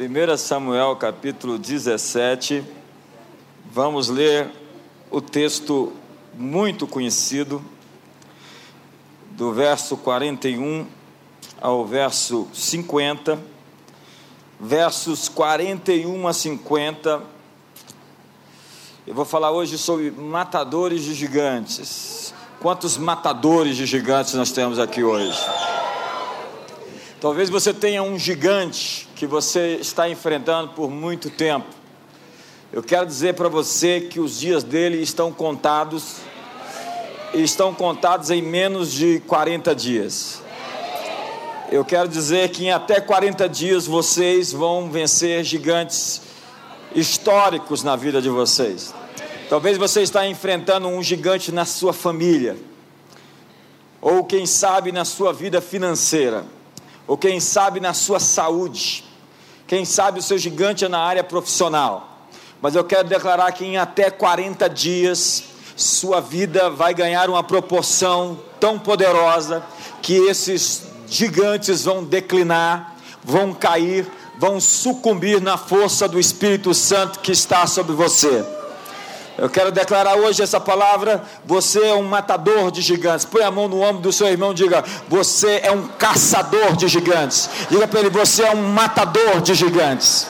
1 Samuel capítulo 17, vamos ler o texto muito conhecido, do verso 41 ao verso 50, versos 41 a 50. Eu vou falar hoje sobre matadores de gigantes. Quantos matadores de gigantes nós temos aqui hoje? Talvez você tenha um gigante que você está enfrentando por muito tempo. Eu quero dizer para você que os dias dele estão contados, estão contados em menos de 40 dias. Eu quero dizer que em até 40 dias vocês vão vencer gigantes históricos na vida de vocês. Talvez você está enfrentando um gigante na sua família, ou quem sabe na sua vida financeira ou quem sabe na sua saúde, quem sabe o seu gigante é na área profissional. Mas eu quero declarar que em até 40 dias, sua vida vai ganhar uma proporção tão poderosa que esses gigantes vão declinar, vão cair, vão sucumbir na força do Espírito Santo que está sobre você. Eu quero declarar hoje essa palavra. Você é um matador de gigantes. Põe a mão no ombro do seu irmão e diga: Você é um caçador de gigantes. Diga para ele: Você é um matador de gigantes.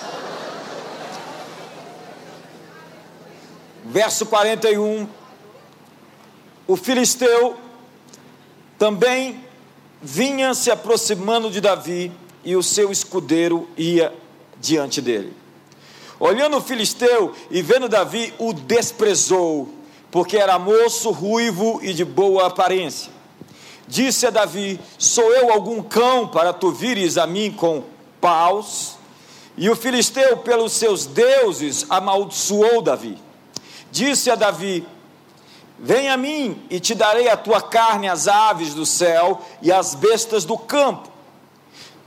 Verso 41. O filisteu também vinha se aproximando de Davi e o seu escudeiro ia diante dele. Olhando o filisteu e vendo Davi, o desprezou, porque era moço, ruivo e de boa aparência. Disse a Davi: Sou eu algum cão para tu vires a mim com paus? E o filisteu, pelos seus deuses, amaldiçoou Davi. Disse a Davi: Vem a mim e te darei a tua carne às aves do céu e às bestas do campo.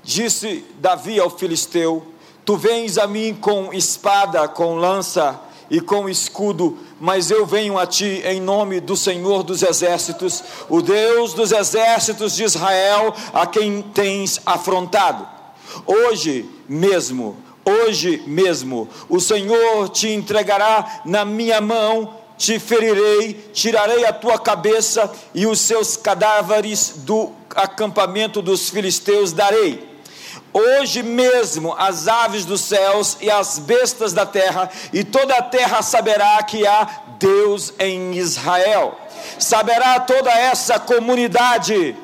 Disse Davi ao filisteu: Tu vens a mim com espada, com lança e com escudo, mas eu venho a ti em nome do Senhor dos exércitos, o Deus dos exércitos de Israel, a quem tens afrontado. Hoje mesmo, hoje mesmo, o Senhor te entregará na minha mão, te ferirei, tirarei a tua cabeça e os seus cadáveres do acampamento dos filisteus darei Hoje mesmo as aves dos céus e as bestas da terra, e toda a terra saberá que há Deus em Israel. Saberá toda essa comunidade,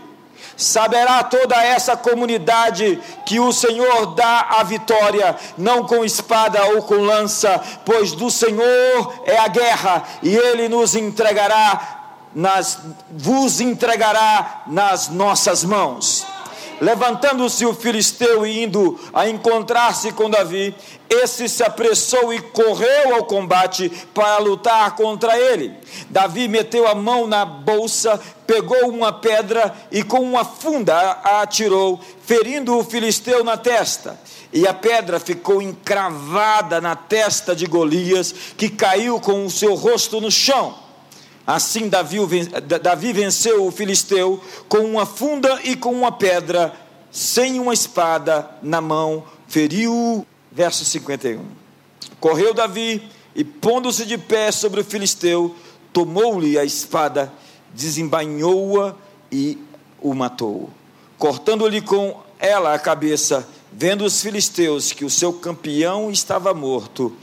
saberá toda essa comunidade que o Senhor dá a vitória, não com espada ou com lança, pois do Senhor é a guerra, e ele nos entregará nas vos entregará nas nossas mãos. Levantando-se o filisteu e indo a encontrar-se com Davi, esse se apressou e correu ao combate para lutar contra ele. Davi meteu a mão na bolsa, pegou uma pedra e com uma funda a atirou, ferindo o filisteu na testa. E a pedra ficou encravada na testa de Golias, que caiu com o seu rosto no chão. Assim Davi, venceu o filisteu com uma funda e com uma pedra, sem uma espada na mão, feriu. Verso 51. Correu Davi e, pondo-se de pé sobre o filisteu, tomou-lhe a espada, desembainhou-a e o matou, cortando-lhe com ela a cabeça. Vendo os filisteus que o seu campeão estava morto,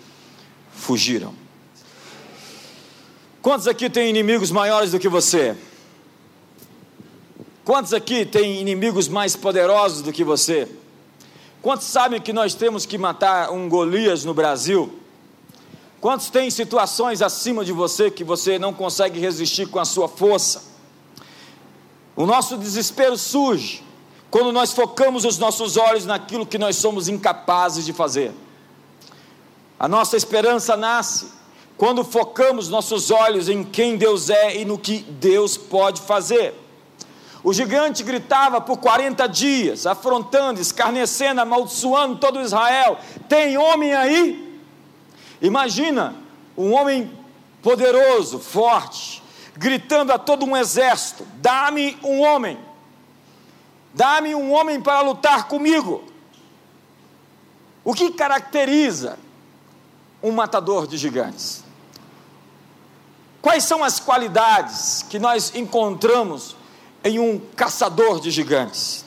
fugiram. Quantos aqui têm inimigos maiores do que você? Quantos aqui têm inimigos mais poderosos do que você? Quantos sabem que nós temos que matar um Golias no Brasil? Quantos têm situações acima de você que você não consegue resistir com a sua força? O nosso desespero surge quando nós focamos os nossos olhos naquilo que nós somos incapazes de fazer. A nossa esperança nasce quando focamos nossos olhos em quem Deus é e no que Deus pode fazer. O gigante gritava por 40 dias, afrontando, escarnecendo, amaldiçoando todo Israel: Tem homem aí? Imagina um homem poderoso, forte, gritando a todo um exército: Dá-me um homem, dá-me um homem para lutar comigo. O que caracteriza um matador de gigantes? Quais são as qualidades que nós encontramos em um caçador de gigantes?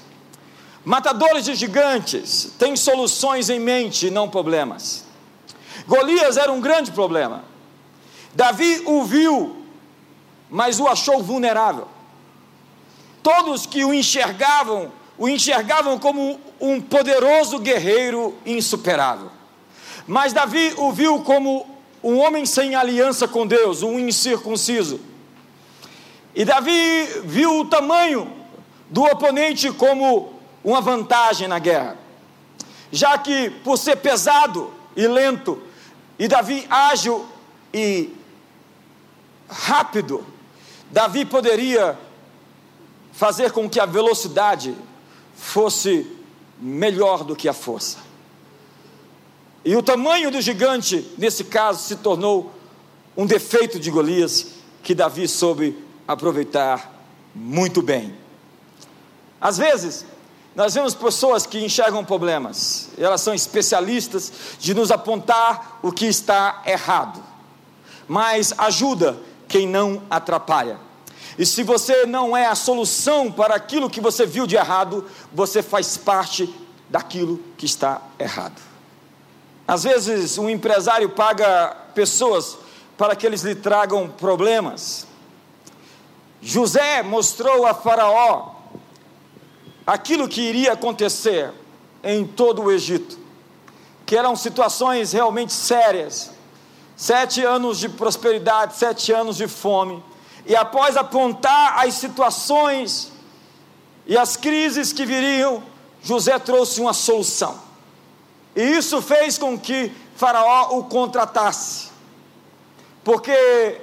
Matadores de gigantes têm soluções em mente, não problemas. Golias era um grande problema. Davi o viu, mas o achou vulnerável. Todos que o enxergavam, o enxergavam como um poderoso guerreiro insuperável. Mas Davi o viu como um homem sem aliança com Deus, um incircunciso. E Davi viu o tamanho do oponente como uma vantagem na guerra, já que por ser pesado e lento, e Davi ágil e rápido, Davi poderia fazer com que a velocidade fosse melhor do que a força. E o tamanho do gigante, nesse caso, se tornou um defeito de Golias que Davi soube aproveitar muito bem. Às vezes, nós vemos pessoas que enxergam problemas, elas são especialistas de nos apontar o que está errado, mas ajuda quem não atrapalha. E se você não é a solução para aquilo que você viu de errado, você faz parte daquilo que está errado. Às vezes, um empresário paga pessoas para que eles lhe tragam problemas. José mostrou a Faraó aquilo que iria acontecer em todo o Egito, que eram situações realmente sérias. Sete anos de prosperidade, sete anos de fome. E após apontar as situações e as crises que viriam, José trouxe uma solução. E isso fez com que Faraó o contratasse. Porque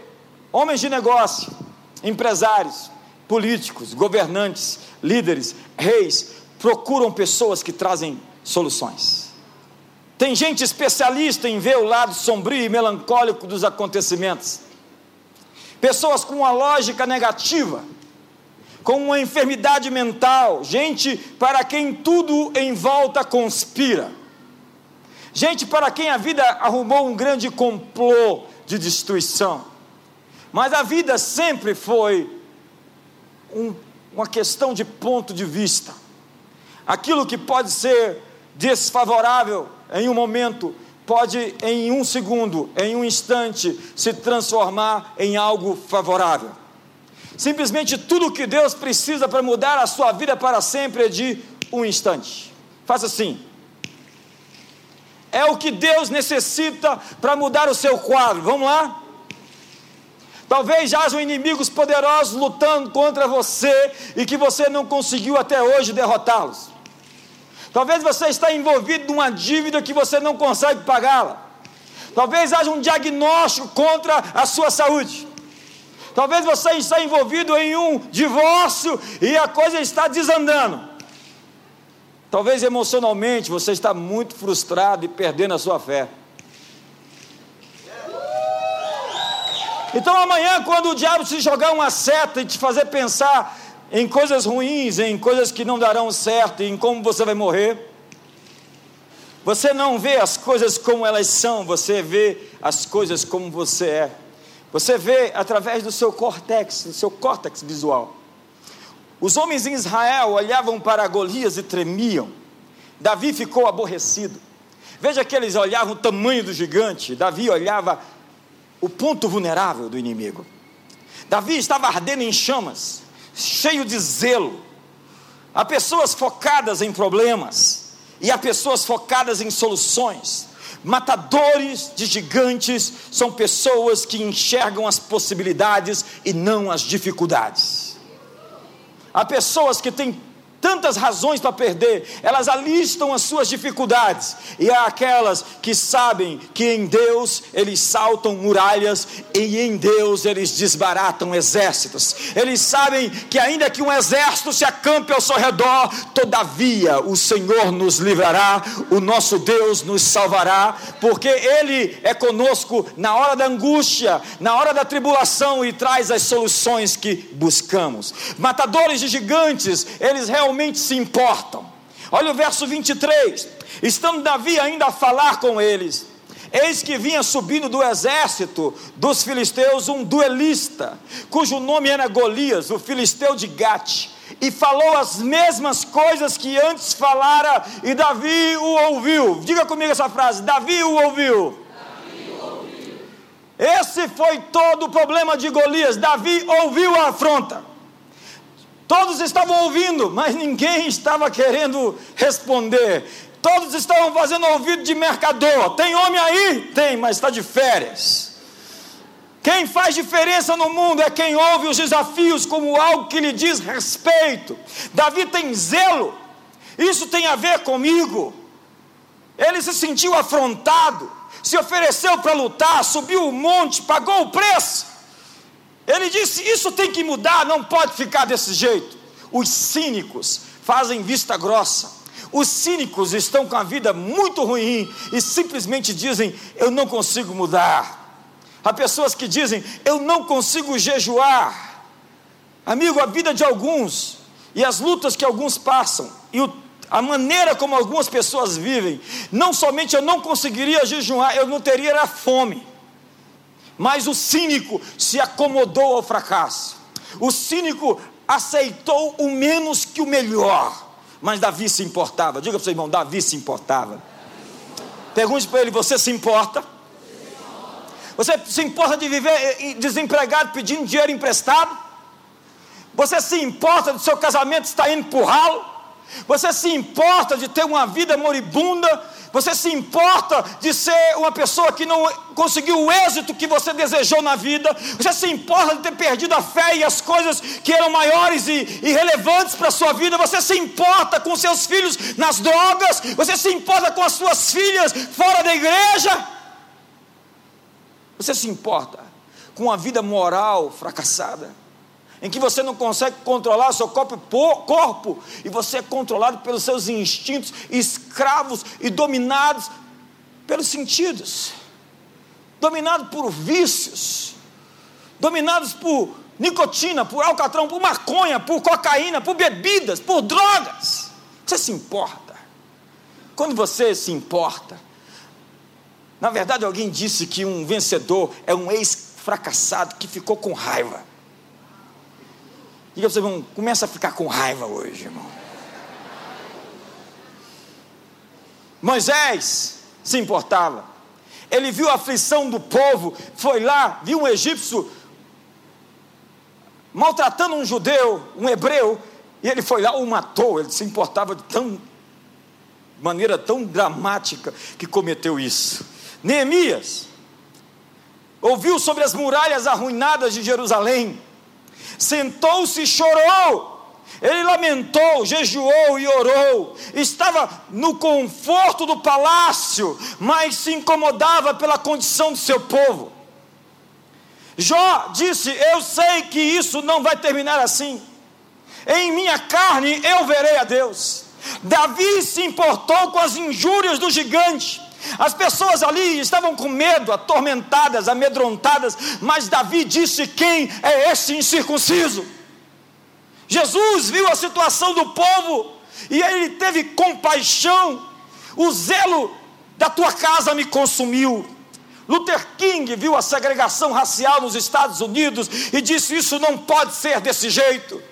homens de negócio, empresários, políticos, governantes, líderes, reis, procuram pessoas que trazem soluções. Tem gente especialista em ver o lado sombrio e melancólico dos acontecimentos. Pessoas com uma lógica negativa, com uma enfermidade mental, gente para quem tudo em volta conspira gente para quem a vida arrumou um grande complô de destruição. Mas a vida sempre foi um, uma questão de ponto de vista. Aquilo que pode ser desfavorável em um momento, pode em um segundo, em um instante, se transformar em algo favorável. Simplesmente tudo que Deus precisa para mudar a sua vida para sempre é de um instante. Faça assim é o que Deus necessita para mudar o seu quadro. Vamos lá? Talvez hajam inimigos poderosos lutando contra você e que você não conseguiu até hoje derrotá-los. Talvez você está envolvido numa dívida que você não consegue pagá-la. Talvez haja um diagnóstico contra a sua saúde. Talvez você está envolvido em um divórcio e a coisa está desandando. Talvez emocionalmente você está muito frustrado e perdendo a sua fé. Então amanhã, quando o diabo te jogar uma seta e te fazer pensar em coisas ruins, em coisas que não darão certo, em como você vai morrer, você não vê as coisas como elas são, você vê as coisas como você é. Você vê através do seu córtex, do seu córtex visual. Os homens em Israel olhavam para Golias e tremiam. Davi ficou aborrecido. Veja que eles olhavam o tamanho do gigante, Davi olhava o ponto vulnerável do inimigo. Davi estava ardendo em chamas, cheio de zelo. Há pessoas focadas em problemas e há pessoas focadas em soluções. Matadores de gigantes são pessoas que enxergam as possibilidades e não as dificuldades. Há pessoas que têm tantas razões para perder, elas alistam as suas dificuldades, e há aquelas que sabem que em Deus eles saltam muralhas e em Deus eles desbaratam exércitos. Eles sabem que ainda que um exército se acampe ao seu redor, todavia o Senhor nos livrará, o nosso Deus nos salvará, porque Ele é conosco na hora da angústia, na hora da tribulação e traz as soluções que buscamos. Matadores de gigantes, eles realmente realmente se importam. Olha o verso 23. Estando Davi ainda a falar com eles, eis que vinha subindo do exército dos filisteus um duelista, cujo nome era Golias, o filisteu de Gate, e falou as mesmas coisas que antes falara, e Davi o ouviu. Diga comigo essa frase: Davi o ouviu. Esse foi todo o problema de Golias. Davi ouviu a afronta. Todos estavam ouvindo, mas ninguém estava querendo responder. Todos estavam fazendo ouvido de mercador. Tem homem aí? Tem, mas está de férias. Quem faz diferença no mundo é quem ouve os desafios como algo que lhe diz respeito. Davi tem zelo. Isso tem a ver comigo. Ele se sentiu afrontado se ofereceu para lutar, subiu o monte, pagou o preço. Ele disse: Isso tem que mudar, não pode ficar desse jeito. Os cínicos fazem vista grossa. Os cínicos estão com a vida muito ruim e simplesmente dizem: Eu não consigo mudar. Há pessoas que dizem: Eu não consigo jejuar. Amigo, a vida de alguns e as lutas que alguns passam e o a maneira como algumas pessoas vivem, não somente eu não conseguiria jejuar, eu não teria fome, mas o cínico se acomodou ao fracasso, o cínico aceitou o menos que o melhor, mas Davi se importava, diga para o seu irmão: Davi se importava. Pergunte para ele: você se importa? Você se importa de viver eh, desempregado pedindo dinheiro emprestado? Você se importa do seu casamento estar indo para o ralo? Você se importa de ter uma vida moribunda? Você se importa de ser uma pessoa que não conseguiu o êxito que você desejou na vida? Você se importa de ter perdido a fé e as coisas que eram maiores e, e relevantes para a sua vida? Você se importa com seus filhos nas drogas? Você se importa com as suas filhas fora da igreja? Você se importa com a vida moral fracassada? Em que você não consegue controlar seu corpo, corpo e você é controlado pelos seus instintos, escravos e dominados pelos sentidos, dominados por vícios, dominados por nicotina, por alcatrão, por maconha, por cocaína, por bebidas, por drogas. Você se importa. Quando você se importa, na verdade alguém disse que um vencedor é um ex-fracassado que ficou com raiva Diga para você, irmão, começa a ficar com raiva hoje, irmão. Moisés se importava. Ele viu a aflição do povo, foi lá, viu um egípcio maltratando um judeu, um hebreu, e ele foi lá, o matou. Ele se importava de tão maneira tão dramática que cometeu isso. Neemias ouviu sobre as muralhas arruinadas de Jerusalém sentou-se e chorou. Ele lamentou, jejuou e orou. Estava no conforto do palácio, mas se incomodava pela condição do seu povo. Jó disse: Eu sei que isso não vai terminar assim. Em minha carne eu verei a Deus. Davi se importou com as injúrias do gigante. As pessoas ali estavam com medo, atormentadas, amedrontadas, mas Davi disse: Quem é esse incircunciso? Jesus viu a situação do povo e ele teve compaixão. O zelo da tua casa me consumiu. Luther King viu a segregação racial nos Estados Unidos e disse: Isso não pode ser desse jeito.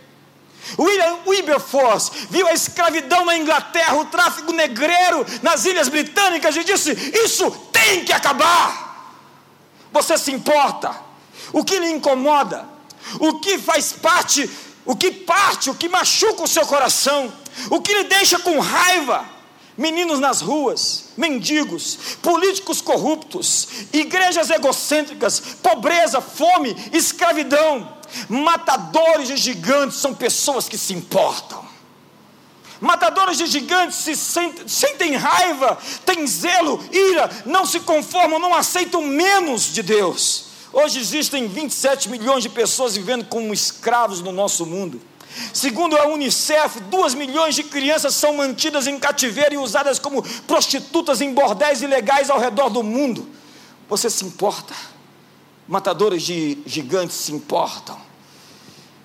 William Wilberforce viu a escravidão na Inglaterra, o tráfico negreiro nas Ilhas Britânicas e disse: Isso tem que acabar. Você se importa? O que lhe incomoda? O que faz parte? O que parte? O que machuca o seu coração? O que lhe deixa com raiva? Meninos nas ruas, mendigos, políticos corruptos, igrejas egocêntricas, pobreza, fome, escravidão Matadores de gigantes são pessoas que se importam. Matadores de gigantes se sentem, sentem raiva, têm zelo, ira, não se conformam, não aceitam menos de Deus. Hoje existem 27 milhões de pessoas vivendo como escravos no nosso mundo. Segundo a Unicef, 2 milhões de crianças são mantidas em cativeiro e usadas como prostitutas em bordéis ilegais ao redor do mundo. Você se importa? Matadores de gigantes se importam.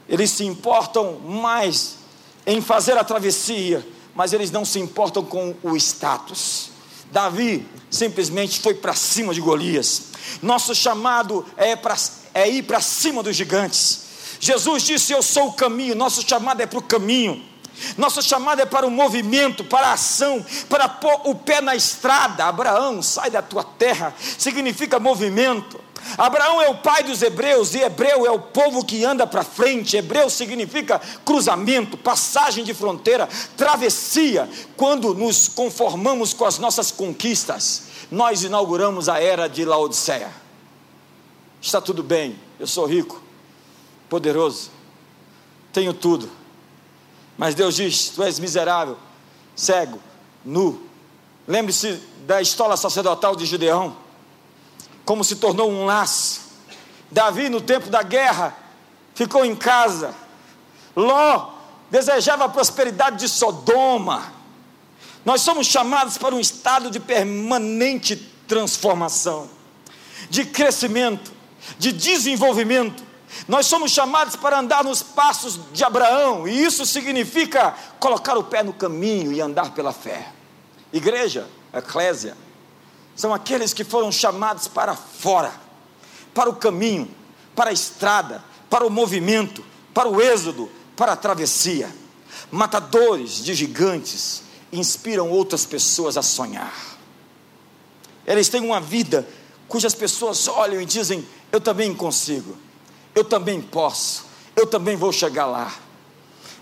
Eles se importam mais em fazer a travessia, mas eles não se importam com o status. Davi simplesmente foi para cima de Golias. Nosso chamado é, pra, é ir para cima dos gigantes. Jesus disse: Eu sou o caminho. Nosso chamado é para o caminho. Nosso chamado é para o movimento, para a ação, para pôr o pé na estrada. Abraão, sai da tua terra, significa movimento. Abraão é o pai dos hebreus, e hebreu é o povo que anda para frente. Hebreu significa cruzamento, passagem de fronteira, travessia. Quando nos conformamos com as nossas conquistas, nós inauguramos a era de Laodiceia. Está tudo bem, eu sou rico, poderoso, tenho tudo. Mas Deus diz: Tu és miserável, cego, nu. Lembre-se da história sacerdotal de Gideão como se tornou um laço. Davi, no tempo da guerra, ficou em casa. Ló desejava a prosperidade de Sodoma. Nós somos chamados para um estado de permanente transformação, de crescimento, de desenvolvimento. Nós somos chamados para andar nos passos de Abraão, e isso significa colocar o pé no caminho e andar pela fé. Igreja, eclésia, são aqueles que foram chamados para fora, para o caminho, para a estrada, para o movimento, para o êxodo, para a travessia. Matadores de gigantes inspiram outras pessoas a sonhar. Eles têm uma vida cujas pessoas olham e dizem: Eu também consigo, eu também posso, eu também vou chegar lá.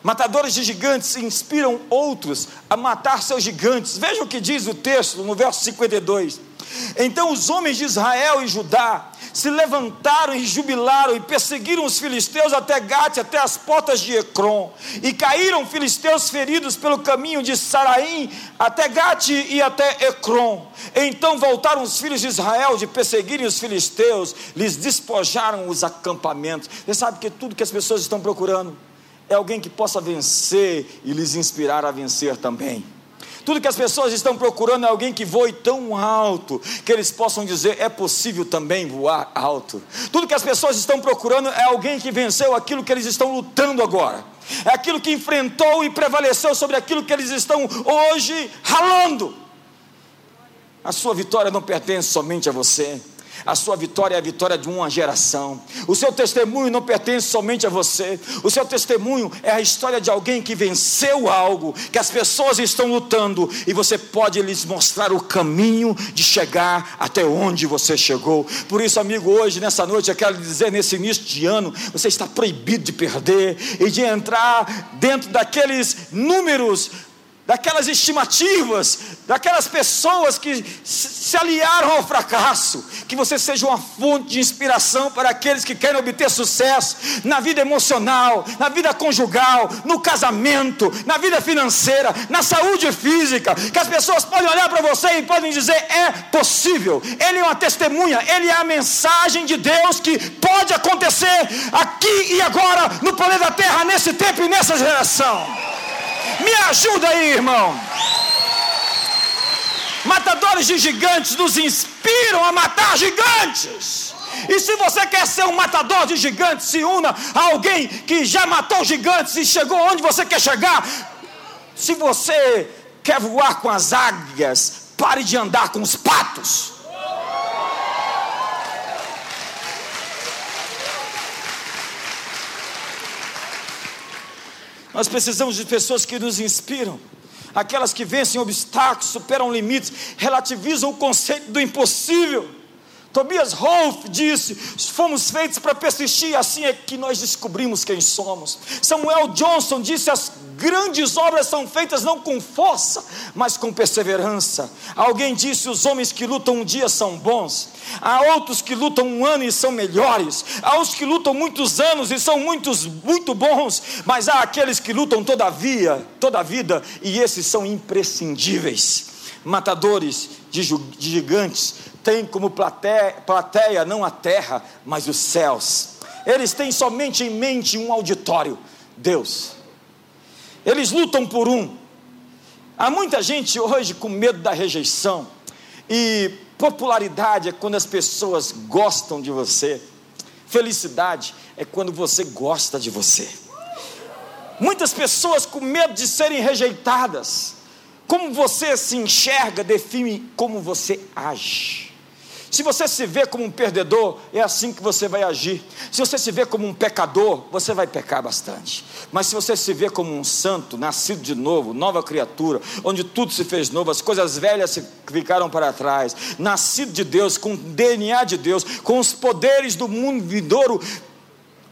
Matadores de gigantes inspiram outros a matar seus gigantes. Veja o que diz o texto no verso 52. Então os homens de Israel e Judá se levantaram e jubilaram e perseguiram os filisteus até Gate, até as portas de Ecrom. E caíram filisteus feridos pelo caminho de Saraim até Gate e até Ecrom. Então voltaram os filhos de Israel de perseguirem os filisteus, lhes despojaram os acampamentos. Você sabe que tudo que as pessoas estão procurando é alguém que possa vencer e lhes inspirar a vencer também. Tudo que as pessoas estão procurando é alguém que voe tão alto que eles possam dizer: é possível também voar alto. Tudo que as pessoas estão procurando é alguém que venceu aquilo que eles estão lutando agora. É aquilo que enfrentou e prevaleceu sobre aquilo que eles estão hoje ralando. A sua vitória não pertence somente a você. A sua vitória é a vitória de uma geração. O seu testemunho não pertence somente a você. O seu testemunho é a história de alguém que venceu algo, que as pessoas estão lutando e você pode lhes mostrar o caminho de chegar até onde você chegou. Por isso, amigo, hoje, nessa noite, eu quero dizer, nesse início de ano, você está proibido de perder e de entrar dentro daqueles números daquelas estimativas, daquelas pessoas que se aliaram ao fracasso, que você seja uma fonte de inspiração para aqueles que querem obter sucesso na vida emocional, na vida conjugal, no casamento, na vida financeira, na saúde física, que as pessoas podem olhar para você e podem dizer: é possível, ele é uma testemunha, ele é a mensagem de Deus que pode acontecer aqui e agora no planeta Terra, nesse tempo e nessa geração. Me ajuda aí, irmão. Matadores de gigantes nos inspiram a matar gigantes. E se você quer ser um matador de gigantes, se una a alguém que já matou gigantes e chegou onde você quer chegar. Se você quer voar com as águias, pare de andar com os patos. Nós precisamos de pessoas que nos inspiram, aquelas que vencem obstáculos, superam limites, relativizam o conceito do impossível. Tobias Rolf disse: fomos feitos para persistir, assim é que nós descobrimos quem somos. Samuel Johnson disse: as grandes obras são feitas não com força, mas com perseverança. Alguém disse: os homens que lutam um dia são bons, há outros que lutam um ano e são melhores, há os que lutam muitos anos e são muitos, muito bons, mas há aqueles que lutam todavia, toda a vida, e esses são imprescindíveis. Matadores de gigantes têm como plateia, plateia não a terra, mas os céus. Eles têm somente em mente um auditório: Deus. Eles lutam por um. Há muita gente hoje com medo da rejeição. E popularidade é quando as pessoas gostam de você. Felicidade é quando você gosta de você. Muitas pessoas com medo de serem rejeitadas. Como você se enxerga define como você age. Se você se vê como um perdedor, é assim que você vai agir. Se você se vê como um pecador, você vai pecar bastante. Mas se você se vê como um santo, nascido de novo, nova criatura, onde tudo se fez novo, as coisas velhas ficaram para trás, nascido de Deus, com o DNA de Deus, com os poderes do mundo vindouro,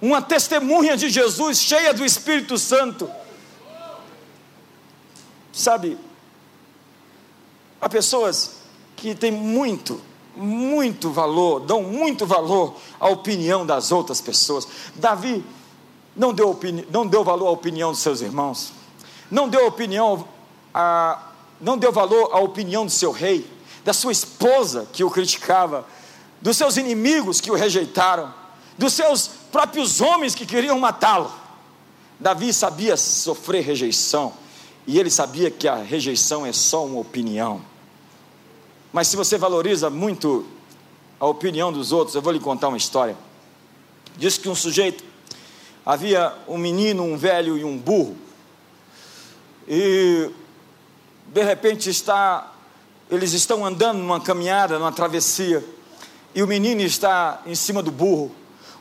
uma testemunha de Jesus, cheia do Espírito Santo. Sabe, há pessoas que têm muito, muito valor, dão muito valor à opinião das outras pessoas. Davi não deu, opini não deu valor à opinião dos seus irmãos, não deu opinião a, não deu valor à opinião do seu rei, da sua esposa que o criticava, dos seus inimigos que o rejeitaram dos seus próprios homens que queriam matá-lo. Davi sabia sofrer rejeição, e ele sabia que a rejeição é só uma opinião. Mas se você valoriza muito a opinião dos outros, eu vou lhe contar uma história. Diz que um sujeito havia um menino, um velho e um burro. E de repente está eles estão andando numa caminhada, numa travessia, e o menino está em cima do burro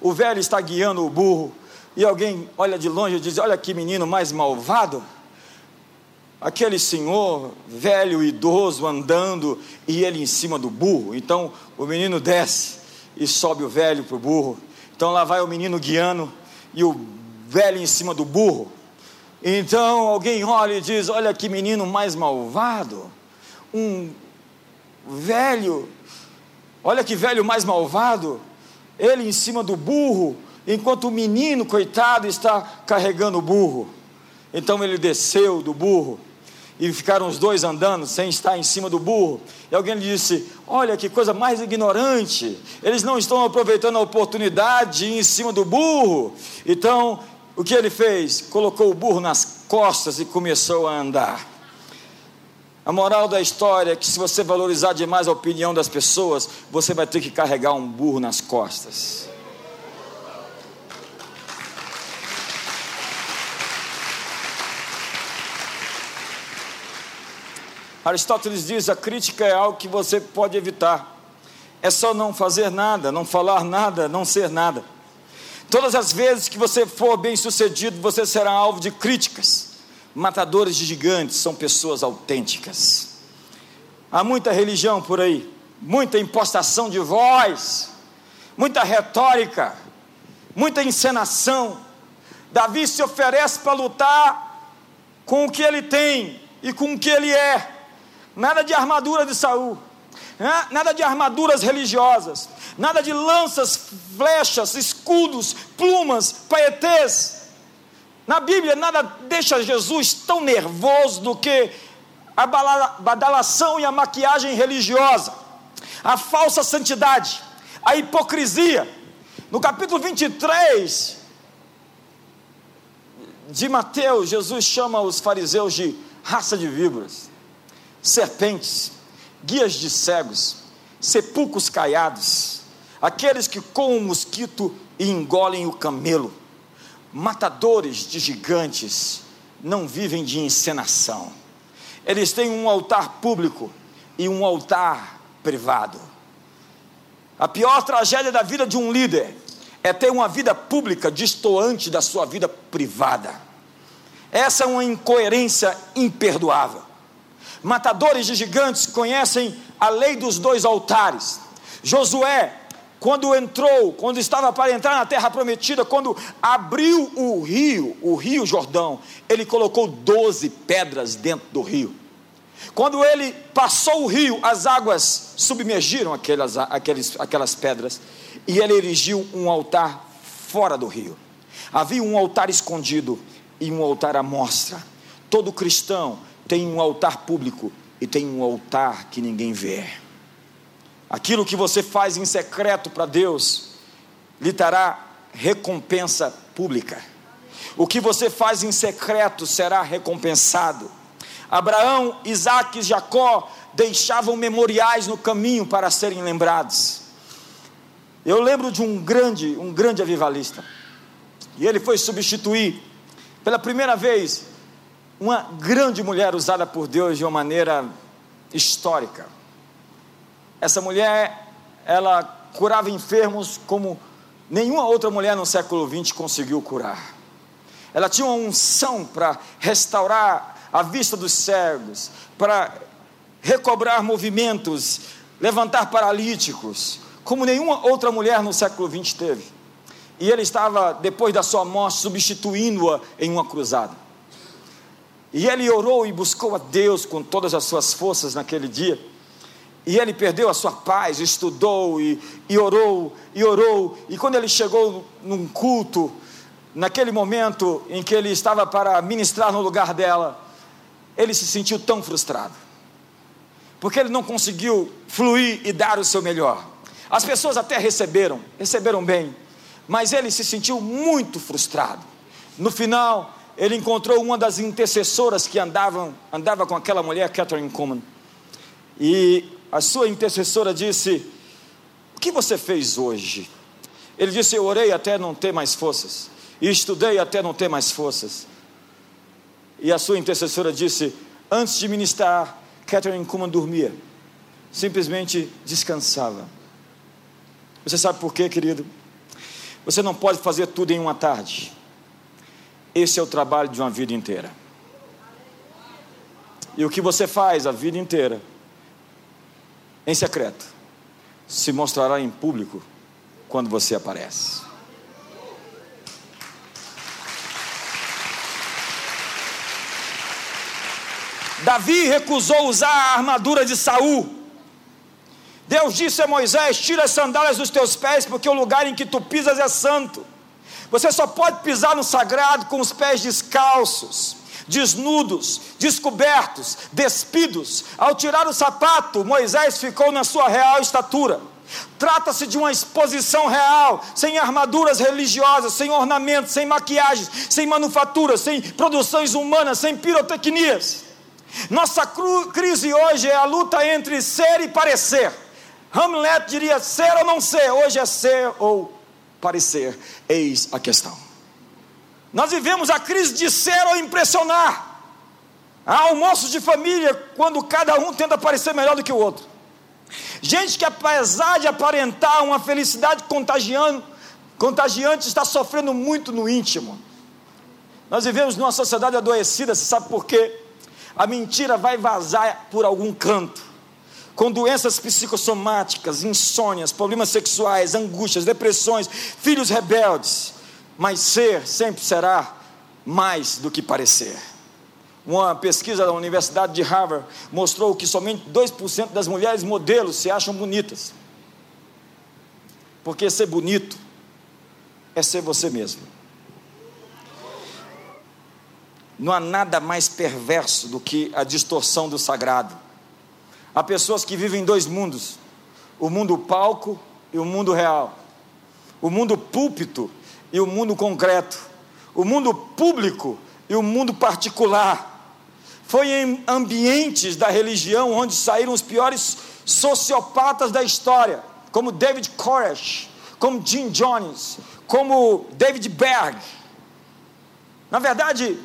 o velho está guiando o burro, e alguém olha de longe e diz: Olha que menino mais malvado. Aquele senhor, velho, idoso, andando, e ele em cima do burro. Então o menino desce e sobe o velho para o burro. Então lá vai o menino guiando e o velho em cima do burro. Então alguém olha e diz: Olha que menino mais malvado. Um velho, olha que velho mais malvado ele em cima do burro, enquanto o menino, coitado, está carregando o burro. Então ele desceu do burro e ficaram os dois andando sem estar em cima do burro. E alguém lhe disse: Olha que coisa mais ignorante, eles não estão aproveitando a oportunidade de ir em cima do burro. Então, o que ele fez? Colocou o burro nas costas e começou a andar. A moral da história é que se você valorizar demais a opinião das pessoas, você vai ter que carregar um burro nas costas. Aristóteles diz: a crítica é algo que você pode evitar. É só não fazer nada, não falar nada, não ser nada. Todas as vezes que você for bem sucedido, você será alvo de críticas. Matadores de gigantes são pessoas autênticas. Há muita religião por aí, muita impostação de voz, muita retórica, muita encenação. Davi se oferece para lutar com o que ele tem e com o que ele é. Nada de armadura de Saul, né? nada de armaduras religiosas, nada de lanças, flechas, escudos, plumas, paetês na Bíblia, nada deixa Jesus tão nervoso do que a badalação e a maquiagem religiosa, a falsa santidade, a hipocrisia. No capítulo 23 de Mateus, Jesus chama os fariseus de raça de víboras, serpentes, guias de cegos, sepulcros caiados, aqueles que com o mosquito engolem o camelo matadores de gigantes não vivem de encenação. Eles têm um altar público e um altar privado. A pior tragédia da vida de um líder é ter uma vida pública distoante da sua vida privada. Essa é uma incoerência imperdoável. Matadores de gigantes conhecem a lei dos dois altares. Josué quando entrou, quando estava para entrar na terra prometida, quando abriu o rio, o rio Jordão, ele colocou doze pedras dentro do rio. Quando ele passou o rio, as águas submergiram aquelas, aquelas, aquelas pedras e ele erigiu um altar fora do rio. Havia um altar escondido e um altar à mostra. Todo cristão tem um altar público e tem um altar que ninguém vê. Aquilo que você faz em secreto para Deus lhe dará recompensa pública. O que você faz em secreto será recompensado. Abraão, Isaac e Jacó deixavam memoriais no caminho para serem lembrados. Eu lembro de um grande, um grande avivalista. E ele foi substituir Pela primeira vez, uma grande mulher usada por Deus de uma maneira histórica. Essa mulher, ela curava enfermos como nenhuma outra mulher no século XX conseguiu curar. Ela tinha uma unção para restaurar a vista dos cegos, para recobrar movimentos, levantar paralíticos, como nenhuma outra mulher no século XX teve. E ele estava, depois da sua morte, substituindo-a em uma cruzada. E ele orou e buscou a Deus com todas as suas forças naquele dia. E ele perdeu a sua paz, estudou e, e orou, e orou. E quando ele chegou num culto, naquele momento em que ele estava para ministrar no lugar dela, ele se sentiu tão frustrado, porque ele não conseguiu fluir e dar o seu melhor. As pessoas até receberam, receberam bem, mas ele se sentiu muito frustrado. No final, ele encontrou uma das intercessoras que andavam, andava com aquela mulher, Catherine Kuhlman, e a sua intercessora disse: O que você fez hoje? Ele disse: Eu orei até não ter mais forças, e estudei até não ter mais forças. E a sua intercessora disse: Antes de ministrar, Catherine Kuhlman dormia, simplesmente descansava. Você sabe por quê, querido? Você não pode fazer tudo em uma tarde. Esse é o trabalho de uma vida inteira. E o que você faz a vida inteira em secreto, se mostrará em público quando você aparece. Davi recusou usar a armadura de Saul. Deus disse a Moisés: Tira as sandálias dos teus pés, porque o lugar em que tu pisas é santo. Você só pode pisar no sagrado com os pés descalços desnudos, descobertos, despidos. Ao tirar o sapato, Moisés ficou na sua real estatura. Trata-se de uma exposição real, sem armaduras religiosas, sem ornamentos, sem maquiagens, sem manufaturas, sem produções humanas, sem pirotecnias. Nossa crise hoje é a luta entre ser e parecer. Hamlet diria ser ou não ser, hoje é ser ou parecer. Eis a questão. Nós vivemos a crise de ser ou impressionar. Há almoços de família quando cada um tenta parecer melhor do que o outro. Gente que apesar de aparentar uma felicidade contagiante, contagiante está sofrendo muito no íntimo. Nós vivemos numa sociedade adoecida, você sabe por quê? A mentira vai vazar por algum canto, com doenças psicossomáticas, insônias, problemas sexuais, angústias, depressões, filhos rebeldes mas ser sempre será mais do que parecer. Uma pesquisa da Universidade de Harvard mostrou que somente 2% das mulheres modelos se acham bonitas. Porque ser bonito é ser você mesmo. Não há nada mais perverso do que a distorção do sagrado. Há pessoas que vivem em dois mundos: o mundo palco e o mundo real. O mundo púlpito e o mundo concreto, o mundo público e o mundo particular. Foi em ambientes da religião onde saíram os piores sociopatas da história, como David Koresh, como Jim Jones, como David Berg. Na verdade,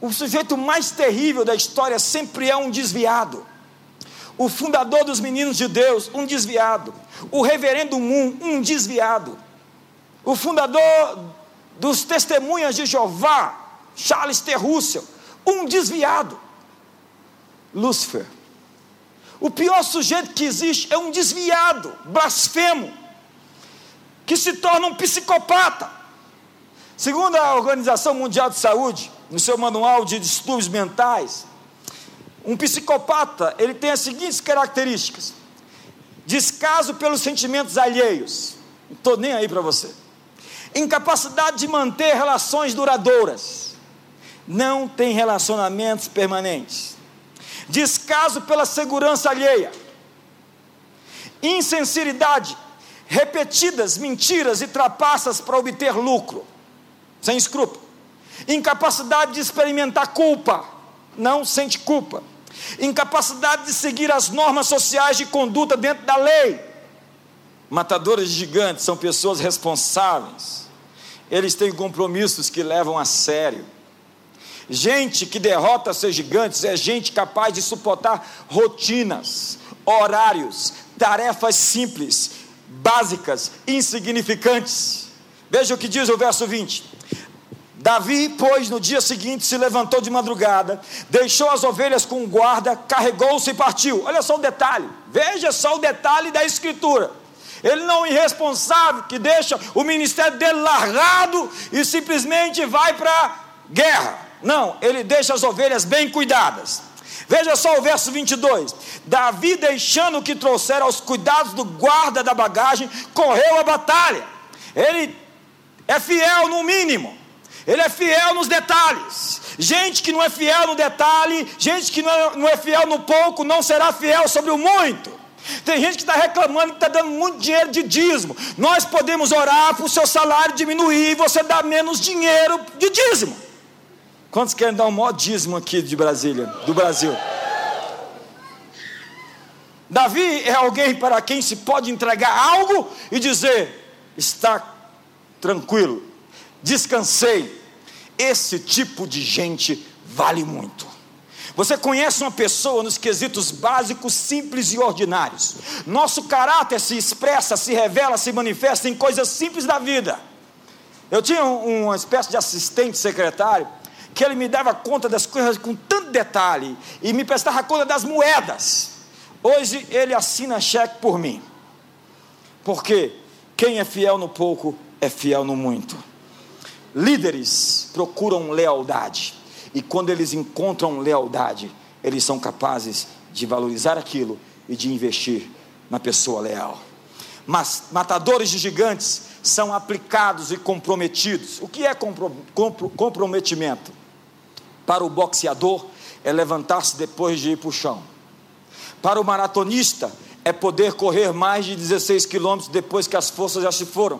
o sujeito mais terrível da história sempre é um desviado. O fundador dos meninos de Deus, um desviado. O reverendo Moon, um desviado o fundador dos Testemunhas de Jeová, Charles T. Russell, um desviado. Lúcifer. O pior sujeito que existe é um desviado, blasfemo, que se torna um psicopata. Segundo a Organização Mundial de Saúde, no seu manual de distúrbios mentais, um psicopata, ele tem as seguintes características: descaso pelos sentimentos alheios. Não estou nem aí para você. Incapacidade de manter relações duradouras, não tem relacionamentos permanentes, descaso pela segurança alheia, insensibilidade, repetidas mentiras e trapaças para obter lucro, sem escrúpulo, incapacidade de experimentar culpa, não sente culpa, incapacidade de seguir as normas sociais de conduta dentro da lei. Matadores de gigantes são pessoas responsáveis, eles têm compromissos que levam a sério. Gente que derrota seus gigantes é gente capaz de suportar rotinas, horários, tarefas simples, básicas, insignificantes. Veja o que diz o verso 20: Davi, pois, no dia seguinte se levantou de madrugada, deixou as ovelhas com o guarda, carregou-se e partiu. Olha só o detalhe, veja só o detalhe da escritura. Ele não é irresponsável que deixa o ministério dele largado e simplesmente vai para guerra. Não, ele deixa as ovelhas bem cuidadas. Veja só o verso 22. Davi, deixando o que trouxera aos cuidados do guarda da bagagem, correu a batalha. Ele é fiel no mínimo. Ele é fiel nos detalhes. Gente que não é fiel no detalhe, gente que não é, é fiel no pouco, não será fiel sobre o muito. Tem gente que está reclamando que está dando muito dinheiro de dízimo. Nós podemos orar para o seu salário diminuir e você dar menos dinheiro de dízimo. Quantos querem dar um maior dízimo aqui de Brasília, do Brasil? Davi é alguém para quem se pode entregar algo e dizer: está tranquilo, descansei. Esse tipo de gente vale muito. Você conhece uma pessoa nos quesitos básicos, simples e ordinários. Nosso caráter se expressa, se revela, se manifesta em coisas simples da vida. Eu tinha uma espécie de assistente secretário que ele me dava conta das coisas com tanto detalhe e me prestava conta das moedas. Hoje ele assina cheque por mim. Porque quem é fiel no pouco é fiel no muito. Líderes procuram lealdade. E quando eles encontram lealdade, eles são capazes de valorizar aquilo e de investir na pessoa leal. Mas matadores de gigantes são aplicados e comprometidos. O que é compro, compro, comprometimento? Para o boxeador é levantar-se depois de ir para o chão. Para o maratonista é poder correr mais de 16 quilômetros depois que as forças já se foram.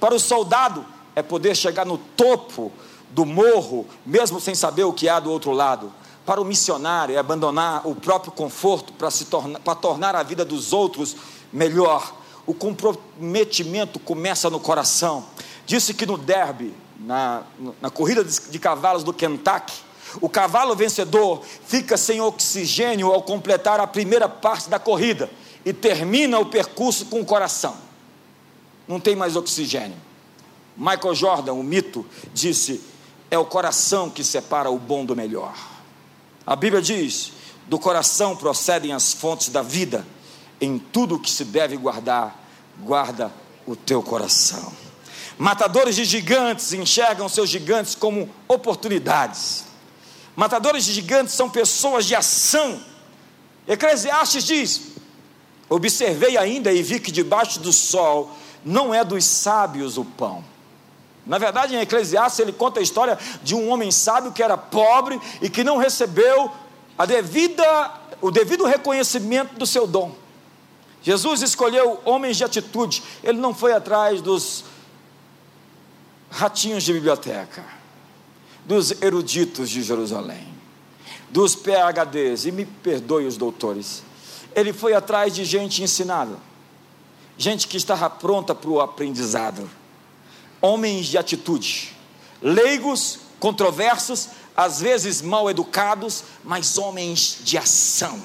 Para o soldado é poder chegar no topo do morro, mesmo sem saber o que há do outro lado. Para o missionário é abandonar o próprio conforto para, se tornar, para tornar a vida dos outros melhor. O comprometimento começa no coração. Disse que no derby, na, na corrida de, cavalos do Kentucky, o cavalo vencedor fica sem oxigênio ao completar a primeira parte da corrida e termina o percurso com o coração. Não tem mais oxigênio. Michael Jordan, o mito, disse: é o coração que separa o bom do melhor. A Bíblia diz: do coração procedem as fontes da vida, em tudo que se deve guardar, guarda o teu coração. Matadores de gigantes enxergam seus gigantes como oportunidades. Matadores de gigantes são pessoas de ação. Eclesiastes diz: Observei ainda e vi que debaixo do sol não é dos sábios o pão na verdade, em Eclesiastes, ele conta a história de um homem sábio que era pobre e que não recebeu a devida, o devido reconhecimento do seu dom. Jesus escolheu homens de atitude, ele não foi atrás dos ratinhos de biblioteca, dos eruditos de Jerusalém, dos PHDs, e me perdoe os doutores. Ele foi atrás de gente ensinada, gente que estava pronta para o aprendizado homens de atitude, leigos, controversos, às vezes mal educados, mas homens de ação.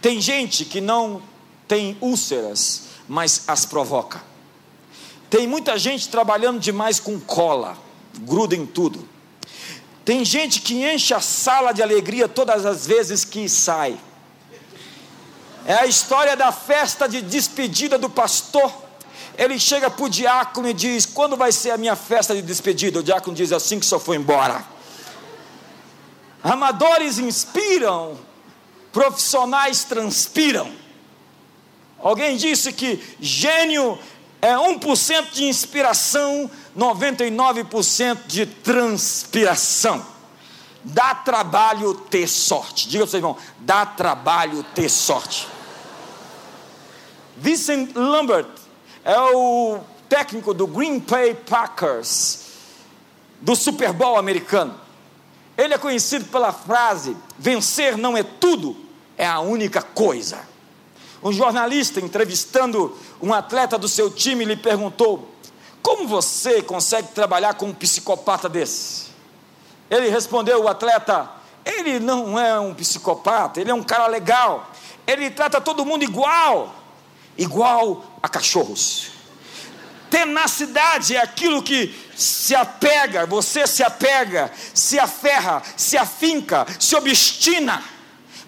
Tem gente que não tem úlceras, mas as provoca. Tem muita gente trabalhando demais com cola, gruda em tudo. Tem gente que enche a sala de alegria todas as vezes que sai. É a história da festa de despedida do pastor ele chega para o diácono e diz: Quando vai ser a minha festa de despedida? O diácono diz assim que só foi embora. Amadores inspiram, profissionais transpiram. Alguém disse que gênio é 1% de inspiração, 99% de transpiração. Dá trabalho ter sorte. Diga para vocês, irmão, dá trabalho ter sorte. Vincent Lambert é o técnico do Green Bay Packers, do Super Bowl americano. Ele é conhecido pela frase: vencer não é tudo, é a única coisa. Um jornalista entrevistando um atleta do seu time lhe perguntou: Como você consegue trabalhar com um psicopata desse? Ele respondeu: o atleta, ele não é um psicopata, ele é um cara legal. Ele trata todo mundo igual, igual a cachorros. Tenacidade é aquilo que se apega, você se apega, se aferra, se afinca, se obstina.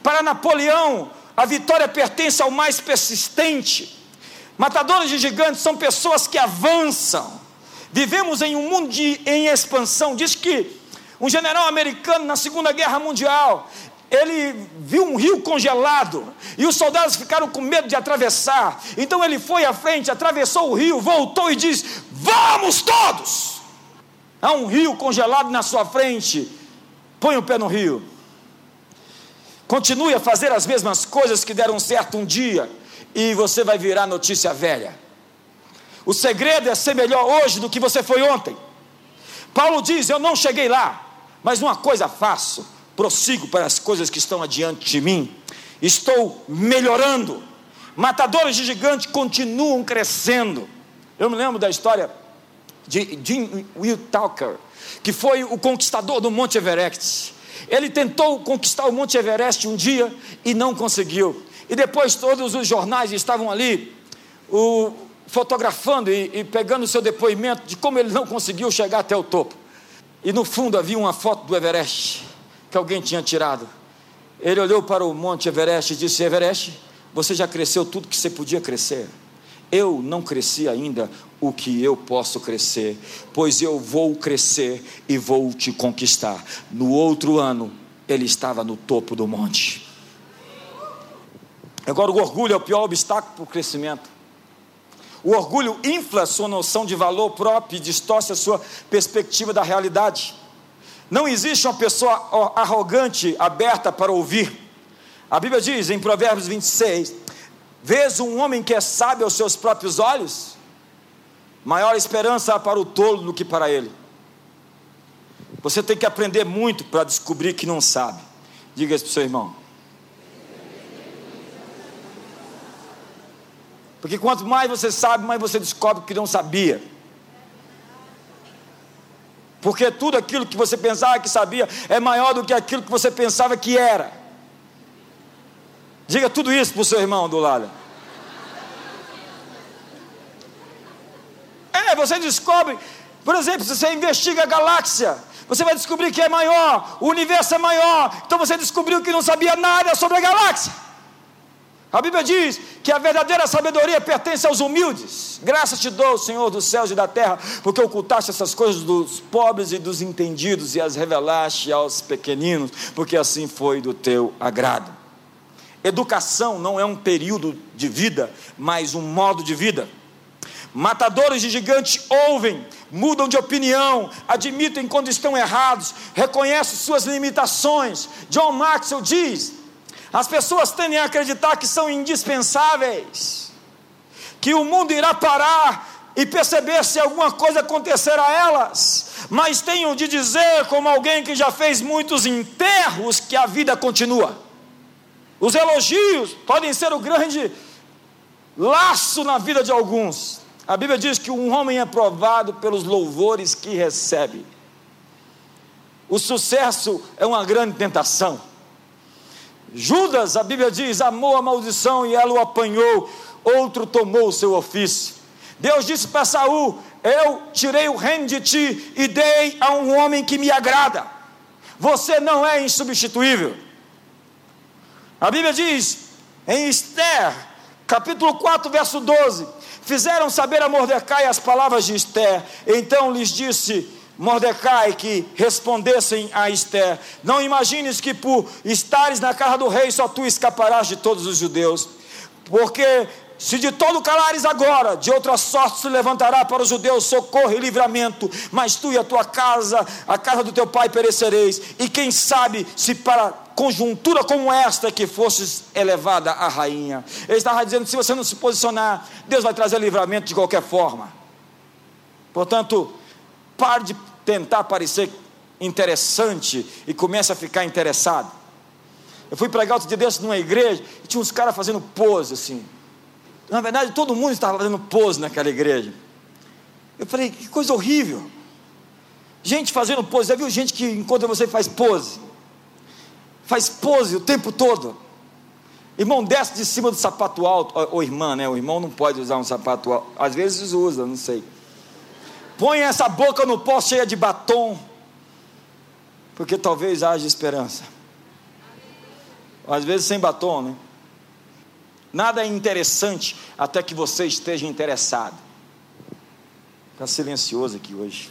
Para Napoleão, a vitória pertence ao mais persistente. Matadores de gigantes são pessoas que avançam. Vivemos em um mundo de, em expansão. Diz que um general americano na Segunda Guerra Mundial, ele viu um rio congelado e os soldados ficaram com medo de atravessar. Então ele foi à frente, atravessou o rio, voltou e disse: Vamos todos! Há um rio congelado na sua frente. Põe o pé no rio. Continue a fazer as mesmas coisas que deram certo um dia e você vai virar notícia velha. O segredo é ser melhor hoje do que você foi ontem. Paulo diz: Eu não cheguei lá, mas uma coisa faço, prossigo para as coisas que estão adiante de mim, estou melhorando. Matadores de gigantes continuam crescendo. Eu me lembro da história de Jim Will Tucker, que foi o conquistador do Monte Everest. Ele tentou conquistar o Monte Everest um dia e não conseguiu. E depois todos os jornais estavam ali o, fotografando e, e pegando seu depoimento de como ele não conseguiu chegar até o topo. E no fundo havia uma foto do Everest que alguém tinha tirado. Ele olhou para o Monte Everest e disse: Everest, você já cresceu tudo que você podia crescer. Eu não cresci ainda o que eu posso crescer, pois eu vou crescer e vou te conquistar. No outro ano, ele estava no topo do monte. Agora, o orgulho é o pior obstáculo para o crescimento. O orgulho infla sua noção de valor próprio e distorce a sua perspectiva da realidade. Não existe uma pessoa arrogante, aberta para ouvir. A Bíblia diz em Provérbios 26: Vês um homem que é sábio aos seus próprios olhos? Maior esperança há para o tolo do que para ele. Você tem que aprender muito para descobrir que não sabe. Diga isso para o seu irmão. Porque quanto mais você sabe, mais você descobre que não sabia. Porque tudo aquilo que você pensava que sabia é maior do que aquilo que você pensava que era. Diga tudo isso para o seu irmão do lado. É, você descobre, por exemplo, se você investiga a galáxia, você vai descobrir que é maior, o universo é maior, então você descobriu que não sabia nada sobre a galáxia. A Bíblia diz que a verdadeira sabedoria pertence aos humildes. Graças te dou, Senhor dos céus e da terra, porque ocultaste essas coisas dos pobres e dos entendidos e as revelaste aos pequeninos, porque assim foi do teu agrado. Educação não é um período de vida, mas um modo de vida. Matadores de gigantes ouvem, mudam de opinião, admitem quando estão errados, reconhecem suas limitações. John Maxwell diz as pessoas tendem a acreditar que são indispensáveis, que o mundo irá parar e perceber se alguma coisa acontecer a elas, mas tenho de dizer, como alguém que já fez muitos enterros, que a vida continua. Os elogios podem ser o grande laço na vida de alguns. A Bíblia diz que um homem é provado pelos louvores que recebe. O sucesso é uma grande tentação. Judas, a Bíblia diz, amou a maldição e ela o apanhou, outro tomou o seu ofício. Deus disse para Saul: Eu tirei o reino de ti e dei a um homem que me agrada. Você não é insubstituível. A Bíblia diz em Esther, capítulo 4, verso 12: Fizeram saber a Mordecai as palavras de Esther. Então lhes disse: Mordecai que respondessem a Esther: Não imagines que por estares na casa do rei só tu escaparás de todos os judeus, porque se de todo calares agora, de outra sorte se levantará para os judeus socorro e livramento, mas tu e a tua casa, a casa do teu pai perecereis, e quem sabe se para conjuntura como esta que fosses elevada a rainha. Ele estava dizendo: se você não se posicionar, Deus vai trazer livramento de qualquer forma. Portanto, Pare de tentar parecer interessante e comece a ficar interessado. Eu fui pregar outro dia desse numa igreja e tinha uns caras fazendo pose assim. Na verdade, todo mundo estava fazendo pose naquela igreja. Eu falei, que coisa horrível. Gente fazendo pose, já viu gente que encontra você e faz pose? Faz pose o tempo todo. Irmão, desce de cima do sapato alto, ou, ou irmã, né? O irmão não pode usar um sapato alto, às vezes usa, não sei. Põe essa boca no pó cheia de batom, porque talvez haja esperança. Às vezes sem batom, né? Nada é interessante até que você esteja interessado. Está silencioso aqui hoje.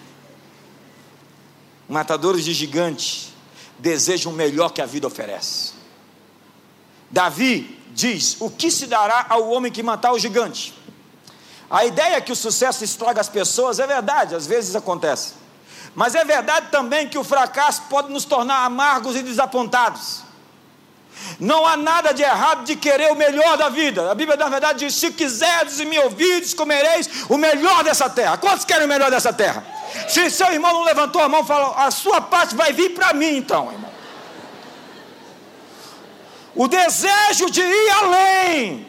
Matadores de gigantes desejam o melhor que a vida oferece. Davi diz: O que se dará ao homem que matar o gigante? A ideia que o sucesso estraga as pessoas é verdade, às vezes acontece. Mas é verdade também que o fracasso pode nos tornar amargos e desapontados. Não há nada de errado de querer o melhor da vida. A Bíblia, na verdade, diz: Se quiserdes e me ouvides, comereis o melhor dessa terra. Quantos querem o melhor dessa terra? Se seu irmão não levantou a mão, falou: A sua parte vai vir para mim, então, irmão. O desejo de ir além,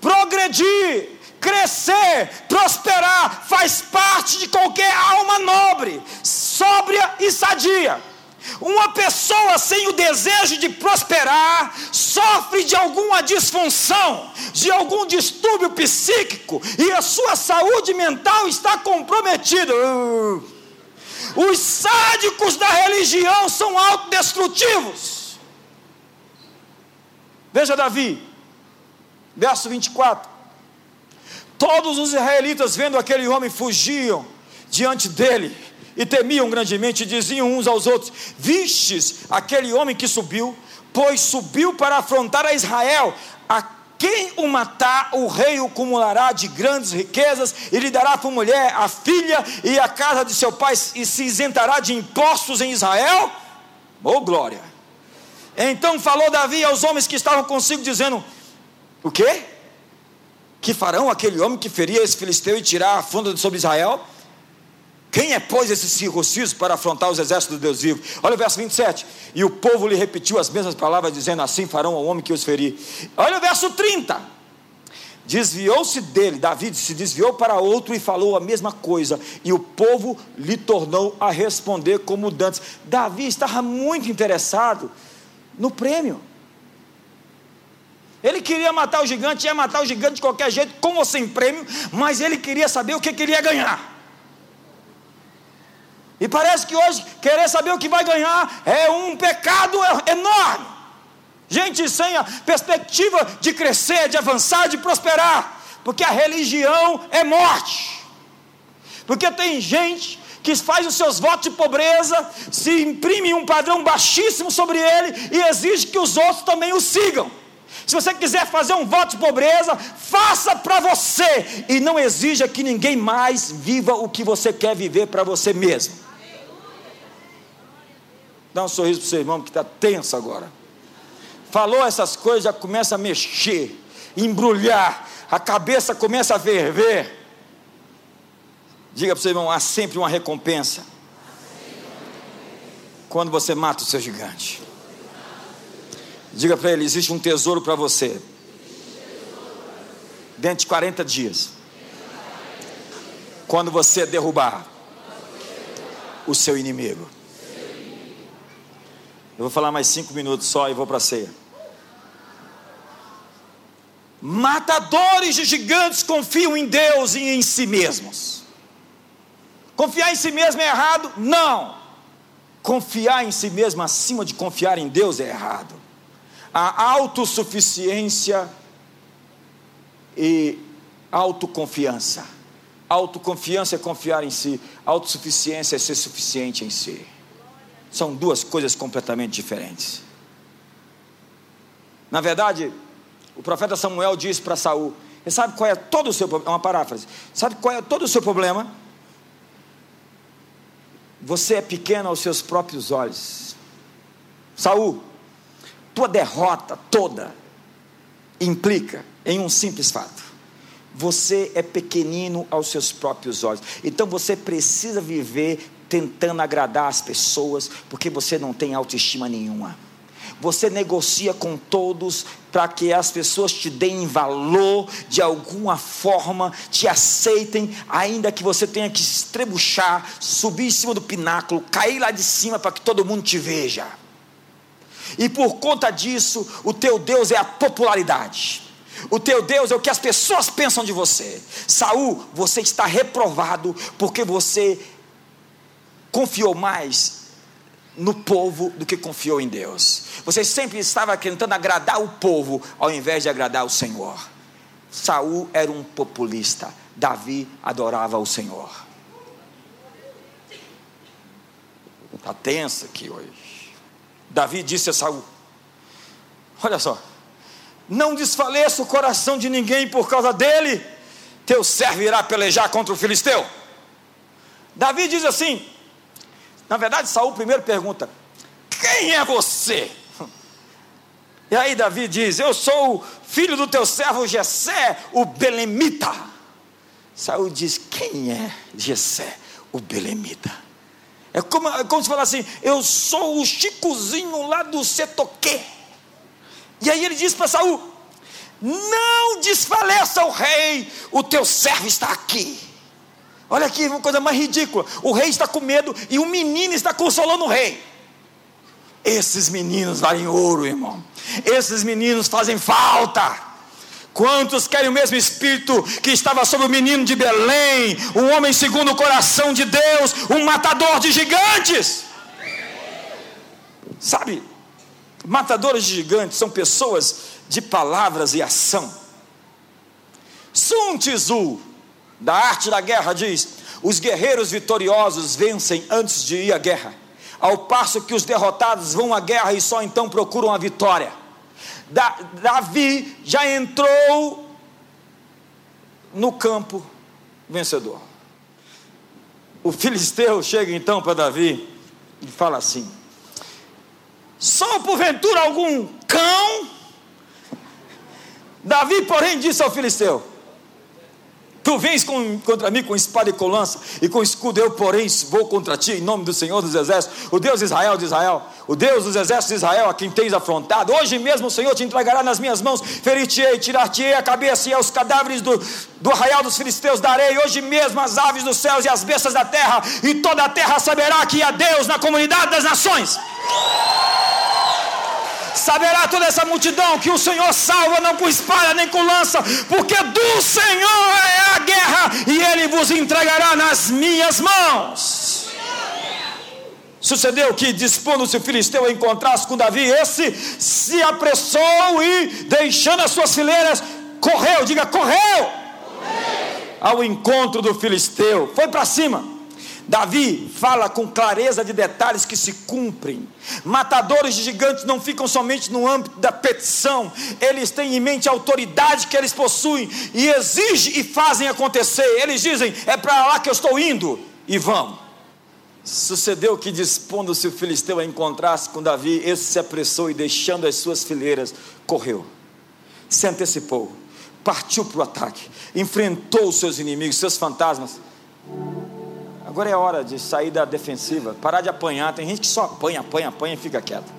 progredir, crescer, prosperar, faz parte de qualquer alma nobre, sóbria e sadia. Uma pessoa sem o desejo de prosperar sofre de alguma disfunção, de algum distúrbio psíquico e a sua saúde mental está comprometida. Os sádicos da religião são autodestrutivos. Veja Davi, verso 24. Todos os israelitas, vendo aquele homem, fugiam diante dele e temiam grandemente, e diziam uns aos outros: Vistes aquele homem que subiu, pois subiu para afrontar a Israel. A quem o matar, o rei o acumulará de grandes riquezas, e lhe dará por mulher a filha e a casa de seu pai, e se isentará de impostos em Israel? Oh glória! Então falou Davi aos homens que estavam consigo, dizendo: O quê? Que farão aquele homem que feria esse filisteu e tirar a funda sobre Israel? Quem é, pois, esse circunciso para afrontar os exércitos do Deus vivo? Olha o verso 27. E o povo lhe repetiu as mesmas palavras, dizendo: Assim farão ao homem que os ferir. Olha o verso 30. Desviou-se dele, Davi se desviou para outro e falou a mesma coisa, e o povo lhe tornou a responder como dantes. Davi estava muito interessado no prêmio. Ele queria matar o gigante, ia matar o gigante de qualquer jeito, com ou sem prêmio, mas ele queria saber o que queria ganhar. E parece que hoje querer saber o que vai ganhar é um pecado enorme. Gente sem a perspectiva de crescer, de avançar, de prosperar, porque a religião é morte. Porque tem gente que faz os seus votos de pobreza, se imprime um padrão baixíssimo sobre ele e exige que os outros também o sigam. Se você quiser fazer um voto de pobreza, faça para você e não exija que ninguém mais viva o que você quer viver para você mesmo. Dá um sorriso para o seu irmão que está tenso agora. Falou essas coisas, já começa a mexer, embrulhar, a cabeça começa a ferver. Diga para o seu irmão: há sempre uma recompensa. Quando você mata o seu gigante. Diga para ele: existe um tesouro para você. Dentro de 40 dias. Quando você derrubar o seu inimigo. Eu vou falar mais cinco minutos só e vou para a ceia. Matadores de gigantes confiam em Deus e em si mesmos. Confiar em si mesmo é errado? Não. Confiar em si mesmo acima de confiar em Deus é errado. A autossuficiência e autoconfiança. Autoconfiança é confiar em si, autossuficiência é ser suficiente em si. São duas coisas completamente diferentes. Na verdade, o profeta Samuel disse para Saul: Você sabe qual é todo o seu problema? É uma paráfrase. Sabe qual é todo o seu problema? Você é pequeno aos seus próprios olhos. Saul, tua derrota toda implica em um simples fato. Você é pequenino aos seus próprios olhos. Então você precisa viver tentando agradar as pessoas, porque você não tem autoestima nenhuma. você negocia com todos para que as pessoas te deem valor de alguma forma, te aceitem, ainda que você tenha que estrebuchar, subir em cima do pináculo, cair lá de cima para que todo mundo te veja. E por conta disso, o teu Deus é a popularidade. O teu Deus é o que as pessoas pensam de você. Saul, você está reprovado porque você confiou mais no povo do que confiou em Deus. Você sempre estava tentando agradar o povo ao invés de agradar o Senhor. Saul era um populista, Davi adorava o Senhor. Está tenso aqui hoje. Davi disse a Saul: Olha só, não desfaleça o coração de ninguém por causa dele, teu servo irá pelejar contra o filisteu. Davi diz assim: na verdade, Saul primeiro pergunta: Quem é você? E aí Davi diz: Eu sou o filho do teu servo Jessé, o belemita. Saul diz: Quem é Jessé, o belemita? É como, é como se falar assim: Eu sou o Chicozinho lá do Setoquê. E aí ele diz para Saul: Não desfaleça o rei, o teu servo está aqui. Olha aqui, uma coisa mais ridícula: o rei está com medo e o menino está consolando o rei. Esses meninos valem ouro, irmão. Esses meninos fazem falta. Quantos querem o mesmo espírito que estava sobre o menino de Belém, um homem segundo o coração de Deus, um matador de gigantes? Sabe, matadores de gigantes são pessoas de palavras e ação. Sun Tzu, da arte da guerra, diz: os guerreiros vitoriosos vencem antes de ir à guerra, ao passo que os derrotados vão à guerra e só então procuram a vitória. Da, Davi já entrou no campo vencedor. O filisteu chega então para Davi e fala assim: Sou porventura algum cão? Davi, porém, disse ao filisteu: Tu vens com, contra mim com espada e com lança e com escudo, eu, porém, vou contra ti em nome do Senhor dos Exércitos, o Deus de Israel de Israel, o Deus dos Exércitos de Israel, a quem tens afrontado. Hoje mesmo o Senhor te entregará nas minhas mãos, ferir-te-ei, tirar-te-ei a cabeça e aos cadáveres do, do arraial dos filisteus darei. Hoje mesmo as aves dos céus e as bestas da terra, e toda a terra saberá que há Deus na comunidade das nações saberá toda essa multidão que o Senhor salva não com espada nem com lança, porque do Senhor é a guerra e ele vos entregará nas minhas mãos. Sucedeu que, dispondo-se o filisteu a encontrar-se com Davi, esse se apressou e, deixando as suas fileiras, correu, diga correu, correu. ao encontro do filisteu, foi para cima Davi fala com clareza de detalhes que se cumprem. Matadores de gigantes não ficam somente no âmbito da petição, eles têm em mente a autoridade que eles possuem e exigem e fazem acontecer. Eles dizem: é para lá que eu estou indo, e vão. Sucedeu que, dispondo-se o filisteu a encontrar-se com Davi, esse se apressou e, deixando as suas fileiras, correu, se antecipou, partiu para o ataque, enfrentou os seus inimigos, seus fantasmas Agora é hora de sair da defensiva, parar de apanhar. Tem gente que só apanha, apanha, apanha e fica quieto.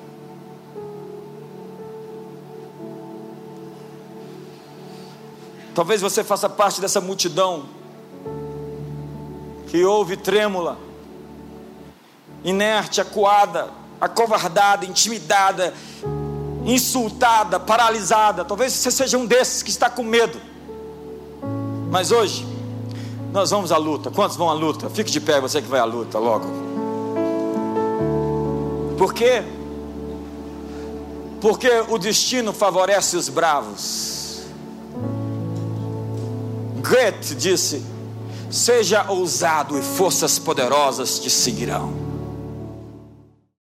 Talvez você faça parte dessa multidão que ouve trêmula, inerte, acuada, acovardada, intimidada, insultada, paralisada. Talvez você seja um desses que está com medo. Mas hoje, nós vamos à luta. Quantos vão à luta? Fique de pé, você que vai à luta logo. Por quê? Porque o destino favorece os bravos. Goethe disse: Seja ousado e forças poderosas te seguirão.